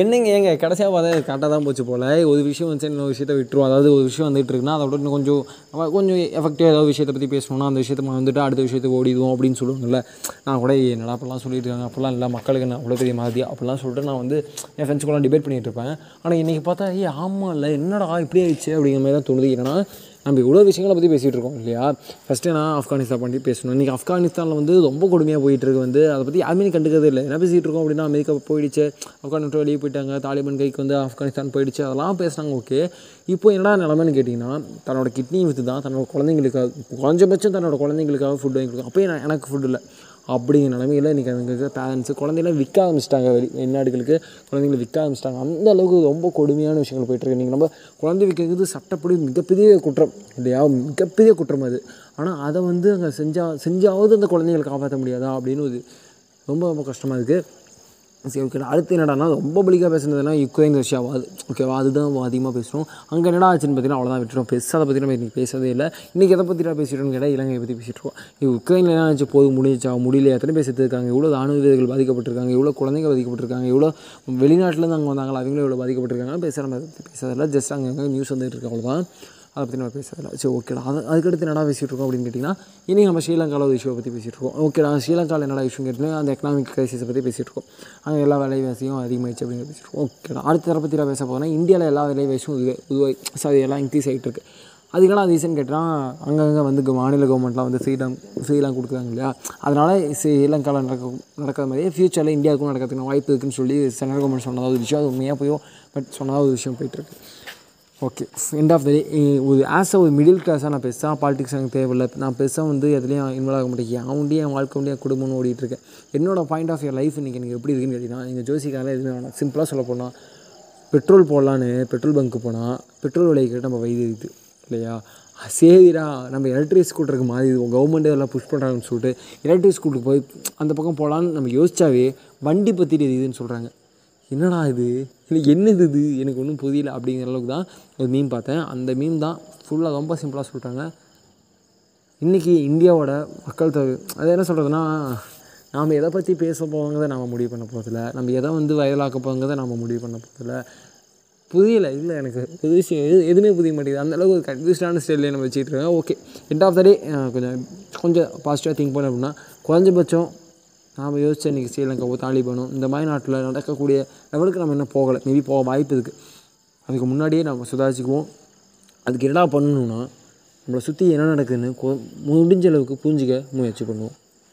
என்னங்க ஏங்க கடைசியாக பார்த்தா கரெக்டாக தான் போச்சு போல். ஒரு விஷயம் வந்து இன்னொரு விஷயத்த விட்டுருவோம். அதாவது ஒரு விஷயம் வந்துட்டு இருக்குன்னா அதோட இன்னும் கொஞ்சம் கொஞ்சம் எஃபெக்டிவாக ஏதாவது விஷயத்தை பற்றி பேசணும்னா அந்த விஷயத்தை வந்துட்டு அடுத்த விஷயத்துக்கு ஓடிடுவோம் அப்படின்னு சொல்லுவாங்கல்ல. நான் கூட என்னடா அப்படிலாம் சொல்லிட்டு இருக்காங்க. அப்படிலாம் இல்லை மக்களுக்கு நான் அவ்வளோ பெரிய மாதிரி அப்படிலாம் சொல்லிட்டு நான் வந்து என் ஃப்ரெண்ட்ஸ் கூட டிபேட் பண்ணிகிட்டு இருப்பேன். ஆனால் இன்றைக்கி பார்த்தா ஏ ஆமாம் இல்லை என்னடா இப்படி ஆயிடுச்சு அப்படிங்கிற மாதிரி தான் தோணுது. ஏன்னா நம்ம இவ்வளோ விஷயங்களை பற்றி பேசிகிட்டு இருக்கோம் இல்லையா? ஃபஸ்ட்டு நான் ஆப்கானிஸ்தான் பற்றி பேசணும். இன்றைக்கி ஆப்கானிஸ்தானில் வந்து ரொம்ப கொடுமையாக போயிட்டு இருக்கு வந்து. அதை பற்றி யாருமே கண்டுக்கிறதே இல்லை. என்ன பேசிகிட்டு இருக்கோம் அப்படின்னா அமெரிக்கா போயிடுச்சு. ஆப்கானிஸ்தான் வெளியே போயிட்டாங்க. தாலிபான் கைக்கு வந்து ஆப்கானிஸ்தான் போயிடுச்சு. அதெல்லாம் பேசுனாங்க ஓகே. இப்போ என்னடா நிலமைன்னு கேட்டிங்கன்னா தன்னோட கிட்னி வித்து தான் தன்னோட குழந்தைங்களுக்காக குறைஞ்சபட்சம் தன்னோட குழந்தைங்களுக்காக ஃபுட் வாங்கி கொடுக்கும். அப்போ நான் எனக்கு ஃபுட் இல்லை. அப்படிங்கிற நிலமையில இன்றைக்கி அங்கே பேரண்ட்ஸு குழந்தைலாம் விற்க ஆரம்பிச்சிட்டாங்க. வெளி வெளிநாடுகளுக்கு குழந்தைங்களை விற்க ஆரம்பிச்சிட்டாங்க. அந்த அளவுக்கு ரொம்ப கொடுமையான விஷயங்கள் போயிட்டுருக்கு நீங்கள் நம்ம குழந்தை விற்கிறது சட்டப்படி மிகப்பெரிய குற்றம். இல்லையா? மிகப்பெரிய குற்றம் அது. ஆனால் அதை வந்து அங்கே செஞ்சால் செஞ்சாவது அந்த குழந்தைங்களை காப்பாற்ற முடியாதா? அப்படின்னு ஒரு ரொம்ப ரொம்ப கஷ்டமாக இருக்குது சரி ஓகே அடுத்து என்னடானா ரொம்ப பலிக்காக பேசுனதுனா யுக்ரைன் ரஷ்யாவா அது ஓகேவா அதுதான் அதிகமாக பேசுகிறோம் அங்கே என்னடா ஆச்சுன்னு பார்த்தீங்கன்னா அவ்வளோதான் விட்டுரும் பெருசாக அதை பற்றி நம்ம இன்றைக்கி பேசவே இல்லை. இன்றைக்கி எதை பற்றிடா பேசிட்டோம்னு கேட்டால் இலங்கையை பற்றி பேசிட்டு இருக்கோம். உக்ரைனில் என்ன ஆச்சு? போது முடிஞ்சா முடியல. எத்தனை பேர் செத்துருக்காங்க எவ்வளோ ராணுவ வீரர்கள் பாதிக்கப்பட்டிருக்காங்க? எவ்வளோ குழந்தைங்க பாதிக்கப்பட்டிருக்காங்க? எவ்வளோ வெளிநாட்டிலேருந்து அங்கே வந்தாங்களா? அவங்களும் எவ்வளோ பாதிக்கப்பட்டிருக்காங்க பேச நம்ம பேசுறதில்ல ஜஸ்ட் அங்கே நியூஸ் வந்துட்டு இருக்கு அவ்வளோதான் அதை பற்றி நம்ம பேசுறதில்ல. சரி ஓகேடா அது அதுக்கடுத்து என்னடா பேசிகிட்டு இருக்கோம் அப்படின்னு கேட்டிங்கன்னா இன்றைக்கி நம்ம ஸ்ரீலங்காவில் ஒரு இஷ்யூவை பற்றி பேசிகிட்டு இருக்கோம். ஓகேடா ஸ்ரீலங்காவில் என்னடா இஷ்யூ கேட்டிங்கன்னா அந்த எக்கனாமிக் கிரைசிஸை பற்றி பேசிகிட்டு இருக்கோம். அங்கே எல்லா விலைவாசியும் அதிகமாகிடுச்சு அப்படின்னு பேசிட்டு இருக்கோம். ஓகேடா அடுத்த தர பற்றி பேச போனால் இந்தியாவில் எல்லா விலைவாசியும் உருவாய் உருவாய் சாரி எல்லாம் இன்க்ரீஸ் ஆகிட்டு இருக்கு. அதுக்கெல்லாம் ரீசன் கேட்டால் அங்கங்கே வந்து மாநில கவர்மெண்ட்லாம் வந்து ஃப்ரீடம் ஃப்ரீலாம் கொடுக்குறாங்க இல்லையா? அதனால் ஸ்ரீலங்காவில் நடக்க நடக்கிற மாதிரியே ஃப்யூச்சரில் இந்தியாவுக்கும் நடக்கிறதுக்கு வாய்ப்பு இருக்குன்னு சொல்லி சென்ட்ரல் கவர்மெண்ட் சொன்னதாக ஒரு விஷயம். அது உண்மையாக போயும் பட் சொன்னதாக ஒரு விஷயம் போயிட்டுருக்கு okay end of the day ஒரு ஆஸ் அ ஒரு மிடில் கிளாஸாக நான் பெருசாக பாலிடிக்ஸ் எனக்கு தேவையில்லை. நான் பெருசாக வந்து எதுலேயும் இன்வால்வ் ஆக மாட்டேன். என் என் வாழ்க்கை உண்டியே குடும்பம்னு ஓடிட்டுருக்கேன் என்னோட பாயிண்ட் ஆஃப் இயர் லைஃப் இன்றைக்கி எனக்கு எப்படி இருக்குன்னு கேட்டிங்கன்னா நீங்கள் ஜோசிக்காரில் எதுவுமே வேணாம். சிம்பிளாக சொல்ல போனால் பெட்ரோல் போடலான்னு பெட்ரோல் பங்க்கு போனால் பெட்ரோல் விலை கேட்டு நம்ம வயிறு இருக்குது இல்லையா? சரிடா நம்ம எலக்ட்ரிக் ஸ்கூட்டருக்கு மாறி கவர்மெண்ட்டே எல்லாம் புஷ் பண்ணுறாங்கன்னு சொல்லிட்டு எலக்ட்ரிக் ஸ்கூட்டருக்கு போய் அந்த பக்கம் போகலான்னு நம்ம யோசிச்சாவே வண்டி பற்றிட்டு இதுன்னு சொல்கிறாங்க என்னடா இது? இல்லை என்னது இது? எனக்கு ஒன்றும் புரியல அப்படிங்கிற அளவுக்கு தான் ஒரு மீன் பார்த்தேன். அந்த மீன் தான் ஃபுல்லாக ரொம்ப சிம்பிளாக சொல்லிட்டாங்க. இன்றைக்கி இந்தியாவோட மக்கள் தொகை அது என்ன சொல்கிறதுனா நாம் எதை பற்றி பேச போவோங்கிறத நாம் முடிவு பண்ண போகிறதில்ல நம்ம எதை வந்து வயலாக்க போகிறத நாம் முடிவு பண்ண போகிறதில்ல புரியல இல்லை எனக்கு. புது விஷயம் எது எதுவுமே புரிய மாட்டேங்குது. அந்த அளவுக்கு ஒரு கன்ஃபியூஸ்டான ஸ்டைல்லே நம்ம வச்சுட்டு இருக்கேன் okay end of the day கொஞ்சம் கொஞ்சம் பாசிட்டிவாக திங்க் பண்ண அப்படின்னா குறைஞ்சபட்சம் நாம் யோசிச்சு இன்றைக்கி ஸ்ரீலங்காவோ தாலிபானோ இந்த மாதிரி நாட்டில் நடக்கக்கூடிய லெவலுக்கு நம்ம இன்னும் போகலை. மேபி போக வாய்ப்பு இருக்குது அதுக்கு முன்னாடியே நம்ம சுதாரிச்சுக்குவோம். அதுக்கு என்னடா பண்ணணும்னா நம்மளை சுற்றி என்ன நடக்குதுன்னு முடிஞ்ச அளவுக்கு புரிஞ்சிக்க முயற்சி பண்ணுவோம்.